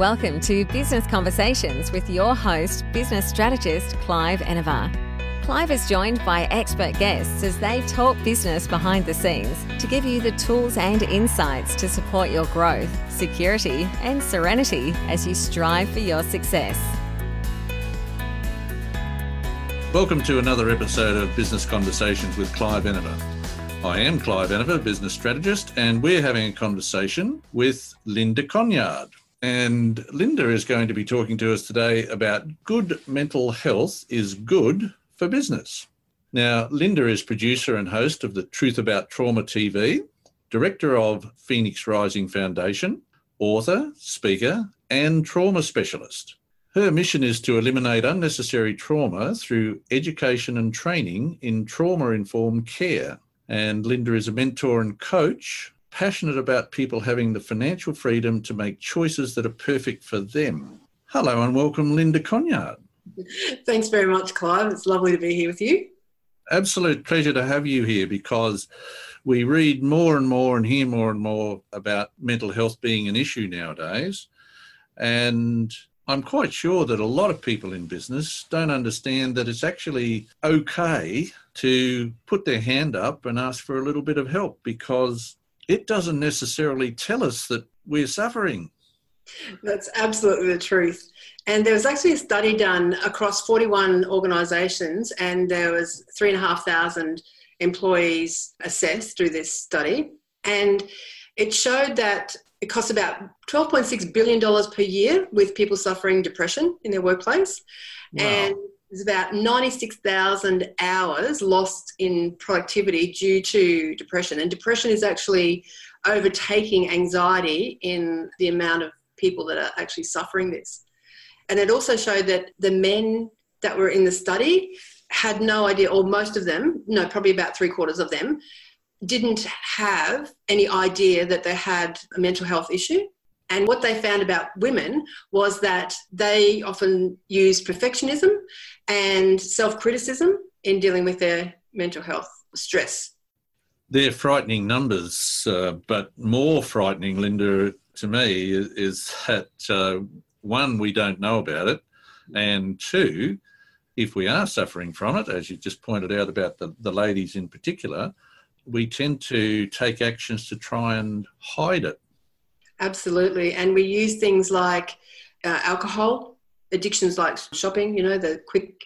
Welcome to Business Conversations with your host, business strategist Clive Enever. Clive is joined by expert guests as they talk business behind the scenes to give you the tools and insights to support your growth, security, and serenity as you strive for your success. Welcome to another episode of Business Conversations with Clive Enever. I am Clive Enever, business strategist, and we're having a conversation with Linda Conyard. And Linda is going to be talking to us today about good mental health is good for business. Now, Linda is producer and host of the Truth About Trauma TV, director of Phoenix Rising Foundation, author, speaker, and trauma specialist. Her mission is to eliminate unnecessary trauma through education and training in trauma informed care. And Linda is a mentor and coach passionate about people having the financial freedom to make choices that are perfect for them. Hello and welcome, Linda Conyard. Thanks very much, Clive. It's lovely to be here with you. Absolute pleasure to have you here because we read more and more and hear more and more about mental health being an issue nowadays. And I'm quite sure that a lot of people in business don't understand that it's actually okay to put their hand up and ask for a little bit of help because it doesn't necessarily tell us that we're suffering. That's absolutely the truth. And there was actually a study done across 41 organisations, and there was three and a half thousand employees assessed through this study. And it showed that it costs about $12.6 billion per year with people suffering depression in their workplace. Wow. And there's about 96,000 hours lost in productivity due to depression. And depression is actually overtaking anxiety in the amount of people that are actually suffering this. And it also showed that the men that were in the study had no idea, or most of them, no, probably about three quarters of them, didn't have any idea that they had a mental health issue. And what they found about women was that they often use perfectionism and self criticism in dealing with their mental health stress. They're frightening numbers, uh, but more frightening, Linda, to me, is, is that uh, one, we don't know about it, and two, if we are suffering from it, as you just pointed out about the, the ladies in particular, we tend to take actions to try and hide it. Absolutely. And we use things like uh, alcohol addictions like shopping, you know, the quick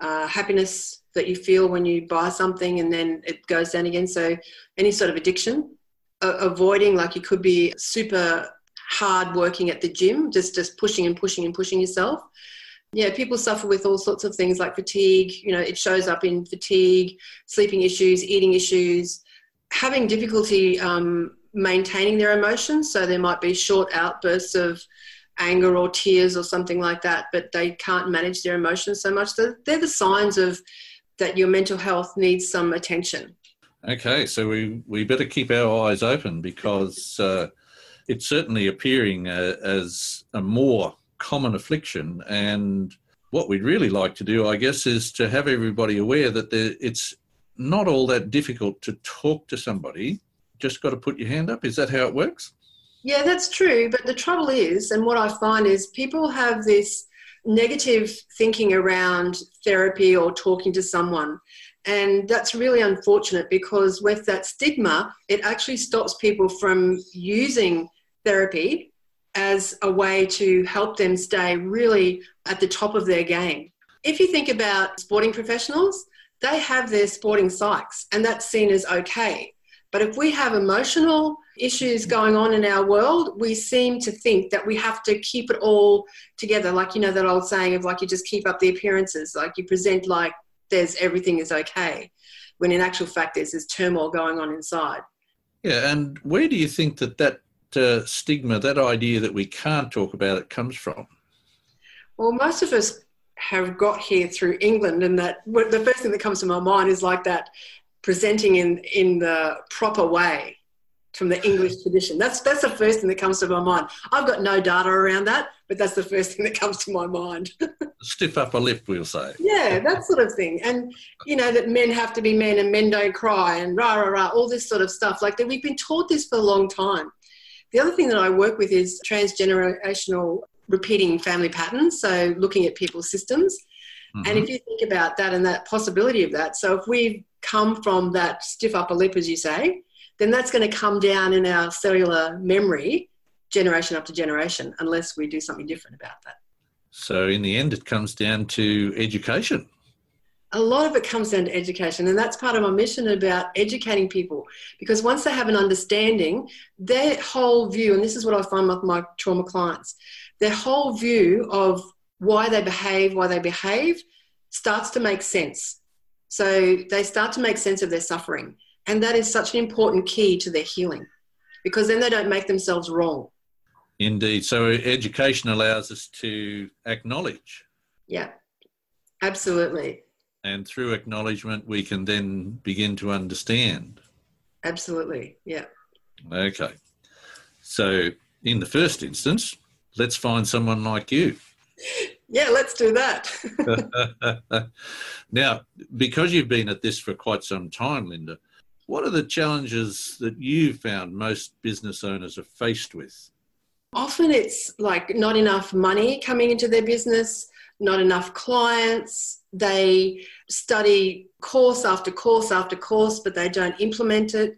uh, happiness that you feel when you buy something and then it goes down again. So, any sort of addiction, uh, avoiding like you could be super hard working at the gym, just just pushing and pushing and pushing yourself. Yeah, people suffer with all sorts of things like fatigue. You know, it shows up in fatigue, sleeping issues, eating issues, having difficulty um, maintaining their emotions. So there might be short outbursts of anger or tears or something like that, but they can't manage their emotions so much. So they're the signs of that your mental health needs some attention. Okay, so we, we better keep our eyes open because uh, it's certainly appearing uh, as a more common affliction. And what we'd really like to do, I guess, is to have everybody aware that there, it's not all that difficult to talk to somebody. Just got to put your hand up. Is that how it works? Yeah, that's true. But the trouble is, and what I find is people have this negative thinking around therapy or talking to someone. And that's really unfortunate because with that stigma, it actually stops people from using therapy as a way to help them stay really at the top of their game. If you think about sporting professionals, they have their sporting psychs, and that's seen as okay. But if we have emotional issues going on in our world, we seem to think that we have to keep it all together. Like, you know, that old saying of like, you just keep up the appearances, like you present like there's everything is okay, when in actual fact there's this turmoil going on inside. Yeah, and where do you think that that uh, stigma, that idea that we can't talk about it, comes from? Well, most of us have got here through England, and that the first thing that comes to my mind is like that presenting in in the proper way from the English tradition. That's that's the first thing that comes to my mind. I've got no data around that, but that's the first thing that comes to my mind. Stiff upper lip, we'll say. Yeah, that sort of thing. And you know that men have to be men and men don't cry and rah rah rah, all this sort of stuff. Like that, we've been taught this for a long time. The other thing that I work with is transgenerational repeating family patterns, so looking at people's systems. Mm-hmm. And if you think about that and that possibility of that, so if we've come from that stiff upper lip, as you say, then that's going to come down in our cellular memory generation after generation unless we do something different about that. So, in the end, it comes down to education. A lot of it comes down to education, and that's part of my mission about educating people. Because once they have an understanding, their whole view, and this is what I find with my trauma clients, their whole view of why they behave, why they behave, starts to make sense. So they start to make sense of their suffering. And that is such an important key to their healing because then they don't make themselves wrong. Indeed. So education allows us to acknowledge. Yeah, absolutely. And through acknowledgement, we can then begin to understand. Absolutely. Yeah. Okay. So, in the first instance, let's find someone like you. Yeah, let's do that. now, because you've been at this for quite some time, Linda, what are the challenges that you found most business owners are faced with? Often it's like not enough money coming into their business, not enough clients. They study course after course after course, but they don't implement it.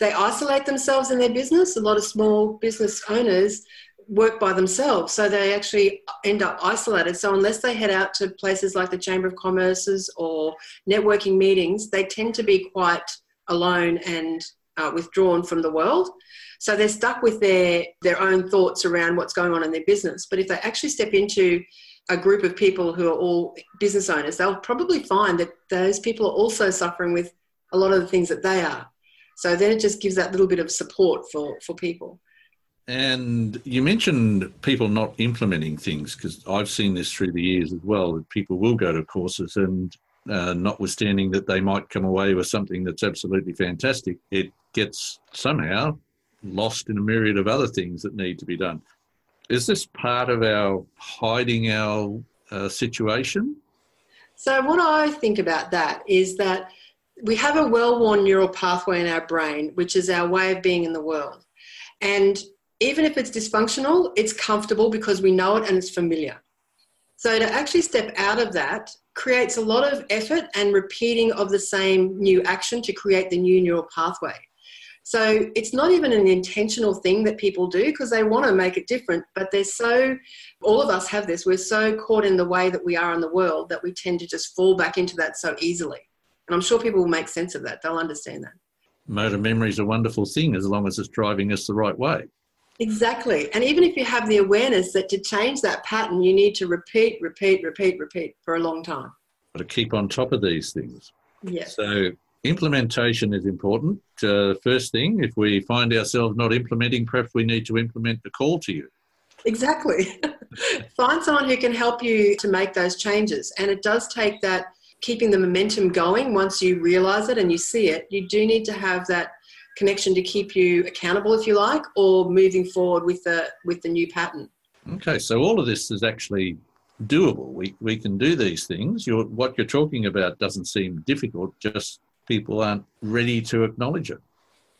They isolate themselves in their business. A lot of small business owners work by themselves, so they actually end up isolated. So, unless they head out to places like the Chamber of Commerce's or networking meetings, they tend to be quite alone and uh, withdrawn from the world. So they're stuck with their their own thoughts around what's going on in their business. But if they actually step into a group of people who are all business owners, they'll probably find that those people are also suffering with a lot of the things that they are. So then it just gives that little bit of support for, for people. And you mentioned people not implementing things because I've seen this through the years as well. That people will go to courses and uh, notwithstanding that they might come away with something that's absolutely fantastic, it gets somehow lost in a myriad of other things that need to be done. Is this part of our hiding our uh, situation? So, what I think about that is that we have a well worn neural pathway in our brain, which is our way of being in the world. And even if it's dysfunctional, it's comfortable because we know it and it's familiar. So, to actually step out of that creates a lot of effort and repeating of the same new action to create the new neural pathway. So it's not even an intentional thing that people do because they want to make it different, but they're so, all of us have this, we're so caught in the way that we are in the world that we tend to just fall back into that so easily. And I'm sure people will make sense of that, they'll understand that. Motor memory is a wonderful thing as long as it's driving us the right way. Exactly. And even if you have the awareness that to change that pattern, you need to repeat, repeat, repeat, repeat for a long time. To keep on top of these things. Yeah. So implementation is important. Uh, first thing, if we find ourselves not implementing, perhaps we need to implement the call to you. Exactly. find someone who can help you to make those changes. And it does take that keeping the momentum going once you realize it and you see it. You do need to have that connection to keep you accountable, if you like, or moving forward with the with the new pattern. Okay, so all of this is actually doable. We we can do these things. You're, what you're talking about doesn't seem difficult. Just people aren't ready to acknowledge it.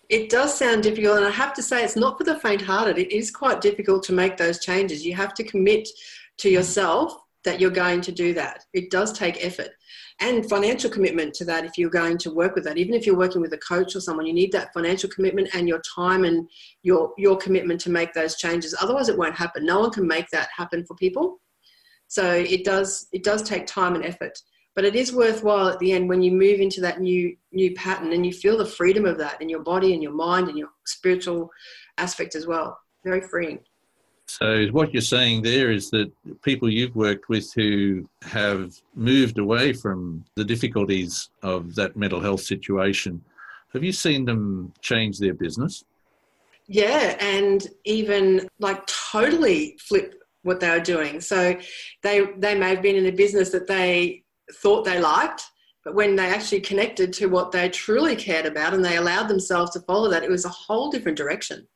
It does sound difficult, and I have to say, it's not for the faint-hearted. It is quite difficult to make those changes. You have to commit to yourself that you're going to do that. It does take effort and financial commitment to that if you're going to work with that. Even if you're working with a coach or someone you need that financial commitment and your time and your your commitment to make those changes. Otherwise it won't happen. No one can make that happen for people. So it does it does take time and effort. But it is worthwhile at the end when you move into that new new pattern and you feel the freedom of that in your body and your mind and your spiritual aspect as well. Very freeing so, what you're saying there is that people you've worked with who have moved away from the difficulties of that mental health situation, have you seen them change their business? Yeah, and even like totally flip what they were doing. So, they they may have been in a business that they thought they liked, but when they actually connected to what they truly cared about and they allowed themselves to follow that, it was a whole different direction.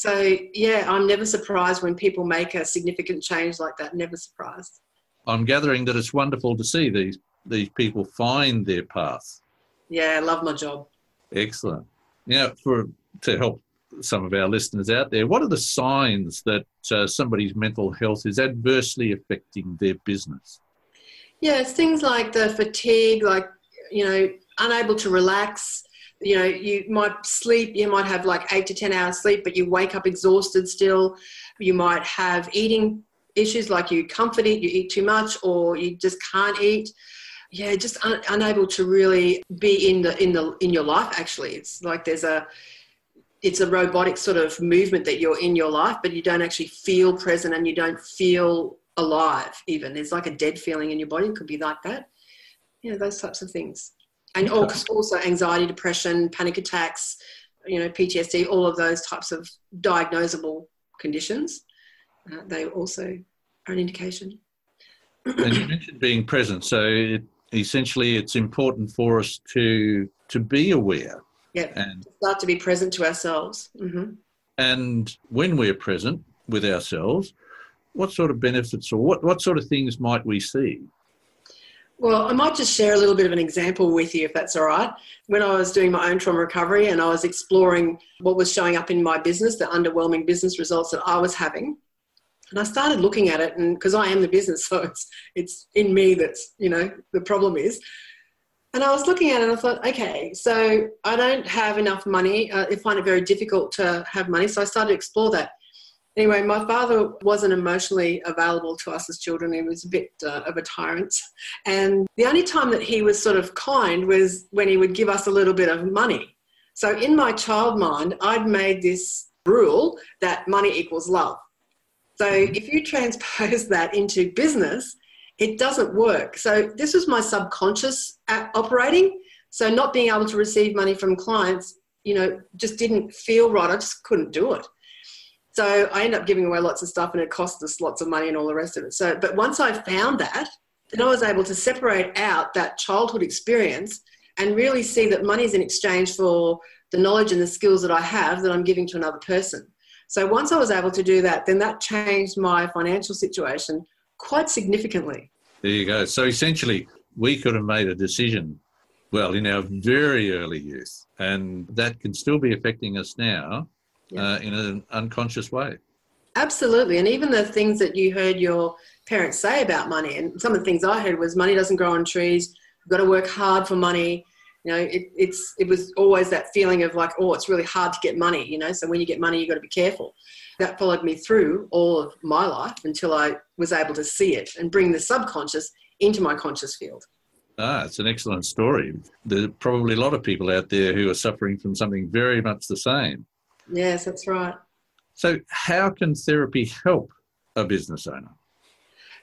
So, yeah, I'm never surprised when people make a significant change like that. Never surprised. I'm gathering that it's wonderful to see these these people find their path. Yeah, I love my job. Excellent. Now, for to help some of our listeners out there, what are the signs that uh, somebody's mental health is adversely affecting their business? Yeah, it's things like the fatigue, like, you know, unable to relax. You know, you might sleep, you might have like eight to 10 hours sleep, but you wake up exhausted still. You might have eating issues like you comfort eat, you eat too much, or you just can't eat. Yeah, just un- unable to really be in the in the in your life. Actually, it's like there's a it's a robotic sort of movement that you're in your life, but you don't actually feel present and you don't feel alive. Even there's like a dead feeling in your body. It could be like that. You know, those types of things, and also anxiety, depression, panic attacks. You know, PTSD. All of those types of diagnosable conditions. Uh, they also are an indication. and you mentioned being present, so it, essentially, it's important for us to to be aware. Yeah, and start to be present to ourselves. Mm-hmm. And when we're present with ourselves, what sort of benefits or what, what sort of things might we see? Well, I might just share a little bit of an example with you, if that's all right. When I was doing my own trauma recovery and I was exploring what was showing up in my business, the underwhelming business results that I was having, and I started looking at it, and because I am the business, so it's it's in me that's you know the problem is. And I was looking at it, and I thought, okay, so I don't have enough money. Uh, I find it very difficult to have money, so I started to explore that. Anyway, my father wasn't emotionally available to us as children. He was a bit uh, of a tyrant. And the only time that he was sort of kind was when he would give us a little bit of money. So in my child mind, I'd made this rule that money equals love. So if you transpose that into business, it doesn't work. So this was my subconscious operating. So not being able to receive money from clients, you know, just didn't feel right. I just couldn't do it. So I ended up giving away lots of stuff and it cost us lots of money and all the rest of it. So, but once I found that, then I was able to separate out that childhood experience and really see that money is in exchange for the knowledge and the skills that I have that I'm giving to another person. So once I was able to do that, then that changed my financial situation quite significantly. There you go. So essentially, we could have made a decision, well, in our very early youth, and that can still be affecting us now yeah. uh, in an unconscious way. Absolutely. And even the things that you heard your parents say about money, and some of the things I heard was money doesn't grow on trees, you've got to work hard for money. You know it, it's it was always that feeling of like oh it's really hard to get money you know? So when you get money you've got to be careful. That followed me through all of my life until i was able to see it and bring the subconscious into my conscious field. Ah it's an excellent story. There's probably a lot of people out there who are suffering from something very much the same yes that's right so how can therapy help a business owner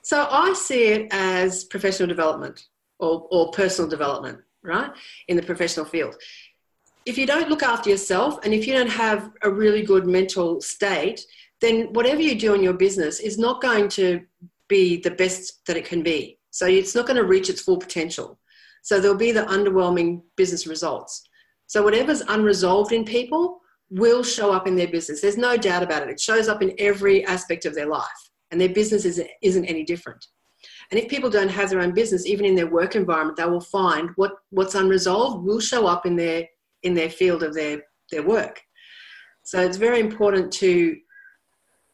so i see it as professional development or, or personal development right, in the professional field. If you don't look after yourself and if you don't have a really good mental state, then whatever you do in your business is not going to be the best that it can be. So it's not going to reach its full potential. So there'll be the underwhelming business results. So whatever's unresolved in people will show up in their business. There's no doubt about it. It shows up in every aspect of their life, and their business isn't, isn't any different. And if people don't have their own business, even in their work environment, they will find what, what's unresolved will show up in their in their field of their, their work. So it's very important to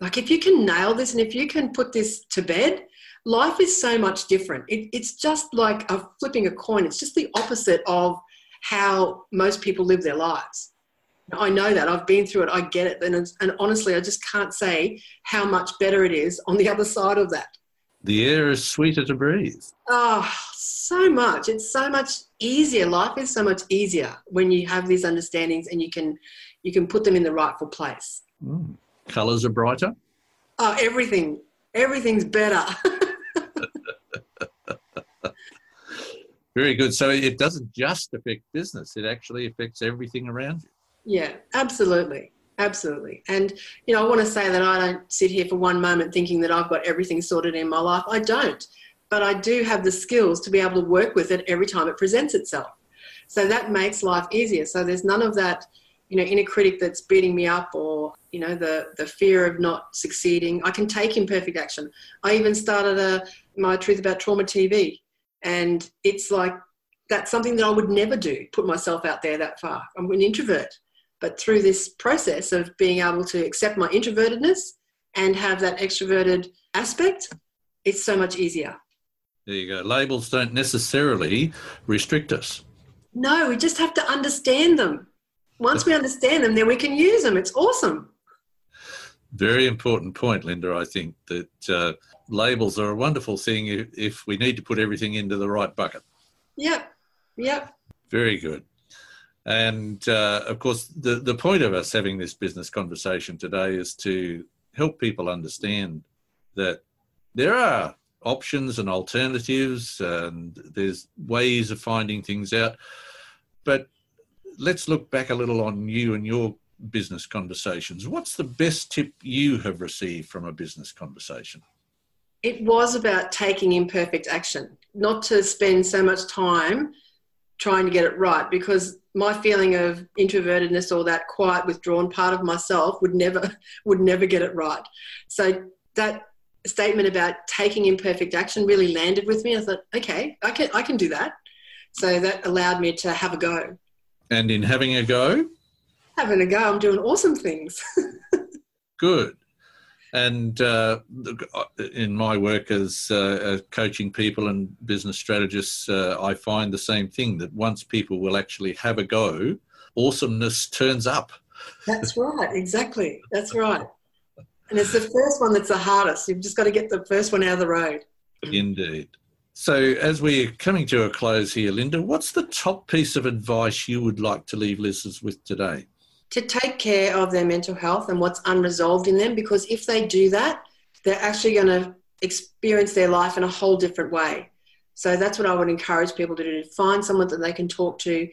like if you can nail this and if you can put this to bed, life is so much different. It, it's just like a flipping a coin. It's just the opposite of how most people live their lives. I know that I've been through it. I get it, and, and honestly, I just can't say how much better it is on the other side of that the air is sweeter to breathe. Oh, so much. It's so much easier. Life is so much easier when you have these understandings and you can you can put them in the rightful place. Mm. Colors are brighter. Oh, everything. Everything's better. Very good. So it doesn't just affect business; it actually affects everything around you. Yeah, absolutely. Absolutely. And, you know, I want to say that I don't sit here for one moment thinking that I've got everything sorted in my life. I don't. But I do have the skills to be able to work with it every time it presents itself. So that makes life easier. So there's none of that, you know, inner critic that's beating me up or, you know, the, the fear of not succeeding. I can take imperfect action. I even started a, my Truth About Trauma TV. And it's like, that's something that I would never do, put myself out there that far. I'm an introvert But through this process of being able to accept my introvertedness and have that extroverted aspect, it's so much easier. There you go. Labels don't necessarily restrict us. No, we just have to understand them. Once we understand them, then we can use them. It's awesome. Very important point, Linda. I think that uh, labels are a wonderful thing if, if we need to put everything into the right bucket. Yep. Yep. Very good. And uh, of course, the, the point of us having this business conversation today is to help people understand that there are options and alternatives, and there's ways of finding things out. But let's look back a little on you and your business conversations. What's the best tip you have received from a business conversation? It was about taking imperfect action, not to spend so much time trying to get it right because my feeling of introvertedness or that quiet withdrawn part of myself would never would never get it right. So that statement about taking imperfect action really landed with me. I thought okay i can i can do that. So that allowed me to have a go. And in having a go? Having a go i'm doing awesome things. Good and uh, in my work as uh, coaching people and business strategists, uh, I find the same thing that once people will actually have a go, awesomeness turns up. That's right, exactly. That's right. And it's the first one that's the hardest. You've just got to get the first one out of the road. Indeed. So, as we're coming to a close here, Linda, what's the top piece of advice you would like to leave listeners with today? To take care of their mental health and what's unresolved in them because if they do that, they're actually going to experience their life in a whole different way. So that's what I would encourage people to do find someone that they can talk to.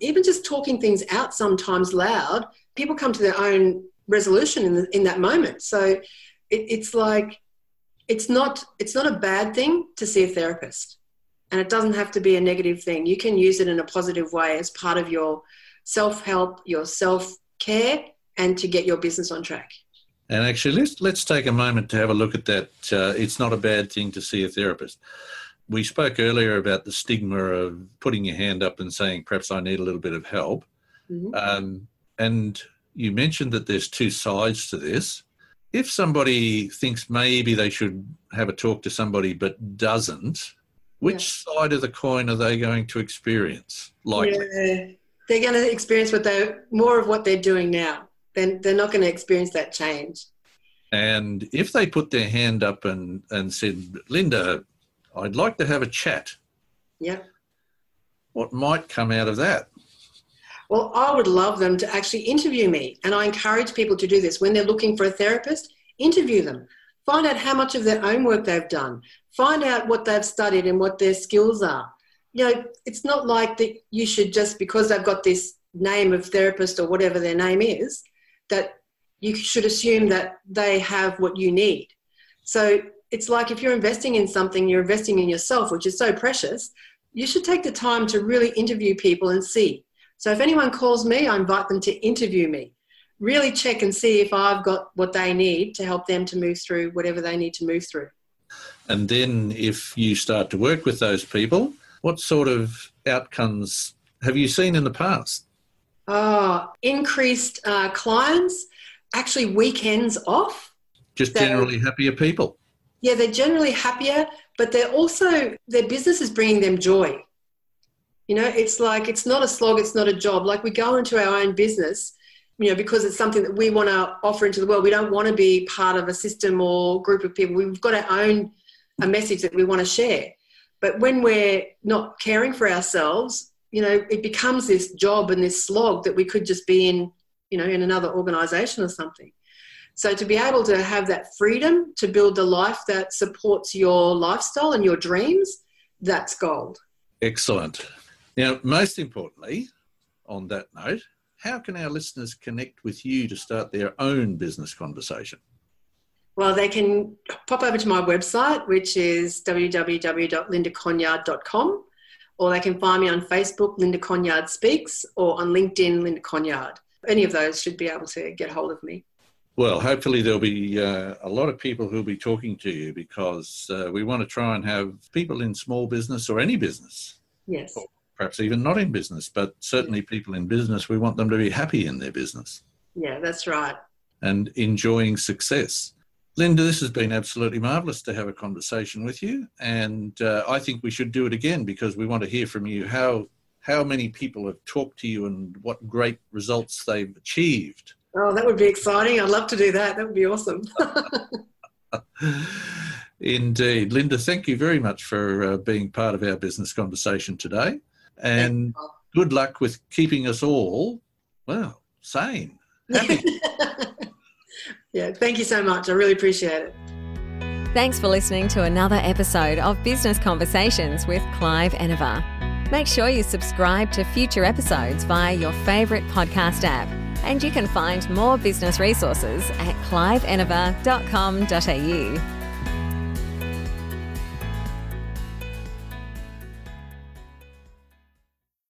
Even just talking things out sometimes loud, people come to their own resolution in, the, in that moment. So it, it's like, it's not, it's not a bad thing to see a therapist. And it doesn't have to be a negative thing. You can use it in a positive way as part of your self help, your self care and to get your business on track. And actually, let's let's take a moment to have a look at that. Uh, it's not a bad thing to see a therapist. We spoke earlier about the stigma of putting your hand up and saying, "Perhaps I need a little bit of help," mm-hmm. um, and you mentioned that there's two sides to this. If somebody thinks maybe they should have a talk to somebody but doesn't, which yeah. side of the coin are they going to experience? Likely. Yeah they're going to experience what they more of what they're doing now. Then they're not going to experience that change. And if they put their hand up and, and said, Linda, I'd like to have a chat. Yeah. What might come out of that? Well, I would love them to actually interview me. And I encourage people to do this. When they're looking for a therapist, interview them. Find out how much of their own work they've done. Find out what they've studied and what their skills are you know, it's not like that you should just because they've got this name of therapist or whatever their name is, that you should assume that they have what you need. So it's like if you're investing in something, you're investing in yourself, which is so precious. You should take the time to really interview people and see. So if anyone calls me, I invite them to interview me. Really check and see if I've got what they need to help them to move through whatever they need to move through. And then if you start to work with those people, what sort of outcomes have you seen in the past? Oh, increased uh, clients, actually weekends off. Just generally happier people. Yeah, they're generally happier, but they're also, their business is bringing them joy. You know, it's like, it's not a slog, it's not a job. Like we go into our own business, you know, because it's something that we want to offer into the world. We don't want to be part of a system or group of people. We've got our own a message that we want to share. But when we're not caring for ourselves, you know, it becomes this job and this slog that we could just be in, you know, in another organization or something. So to be able to have that freedom to build a life that supports your lifestyle and your dreams, that's gold. Excellent. Now, most importantly, on that note, how can our listeners connect with you to start their own business conversation? Well, they can pop over to my website, which is www.lindaconyard.com, or they can find me on Facebook, Linda Conyard Speaks, or on LinkedIn, Linda Conyard. Any of those should be able to get hold of me. Well, hopefully there'll be uh, a lot of people who'll be talking to you because uh, we want to try and have people in small business or any business. Yes. perhaps even not in business, but certainly people in business, we want them to be happy in their business. Yeah, that's right. And enjoying success. Linda, this has been absolutely marvellous to have a conversation with you. And uh, I think we should do it again because we want to hear from you how, how many people have talked to you and what great results they've achieved. Oh, that would be exciting. I'd love to do that. That would be awesome. Indeed. Linda, thank you very much for uh, being part of our business conversation today. And good luck with keeping us all, well, sane, happy. yeah, thank you so much. I really appreciate it. Thanks for listening to another episode of Business Conversations with Clive Enever. Make sure you subscribe to future episodes via your favourite podcast app. And you can find more business resources at cliveenever.com.au.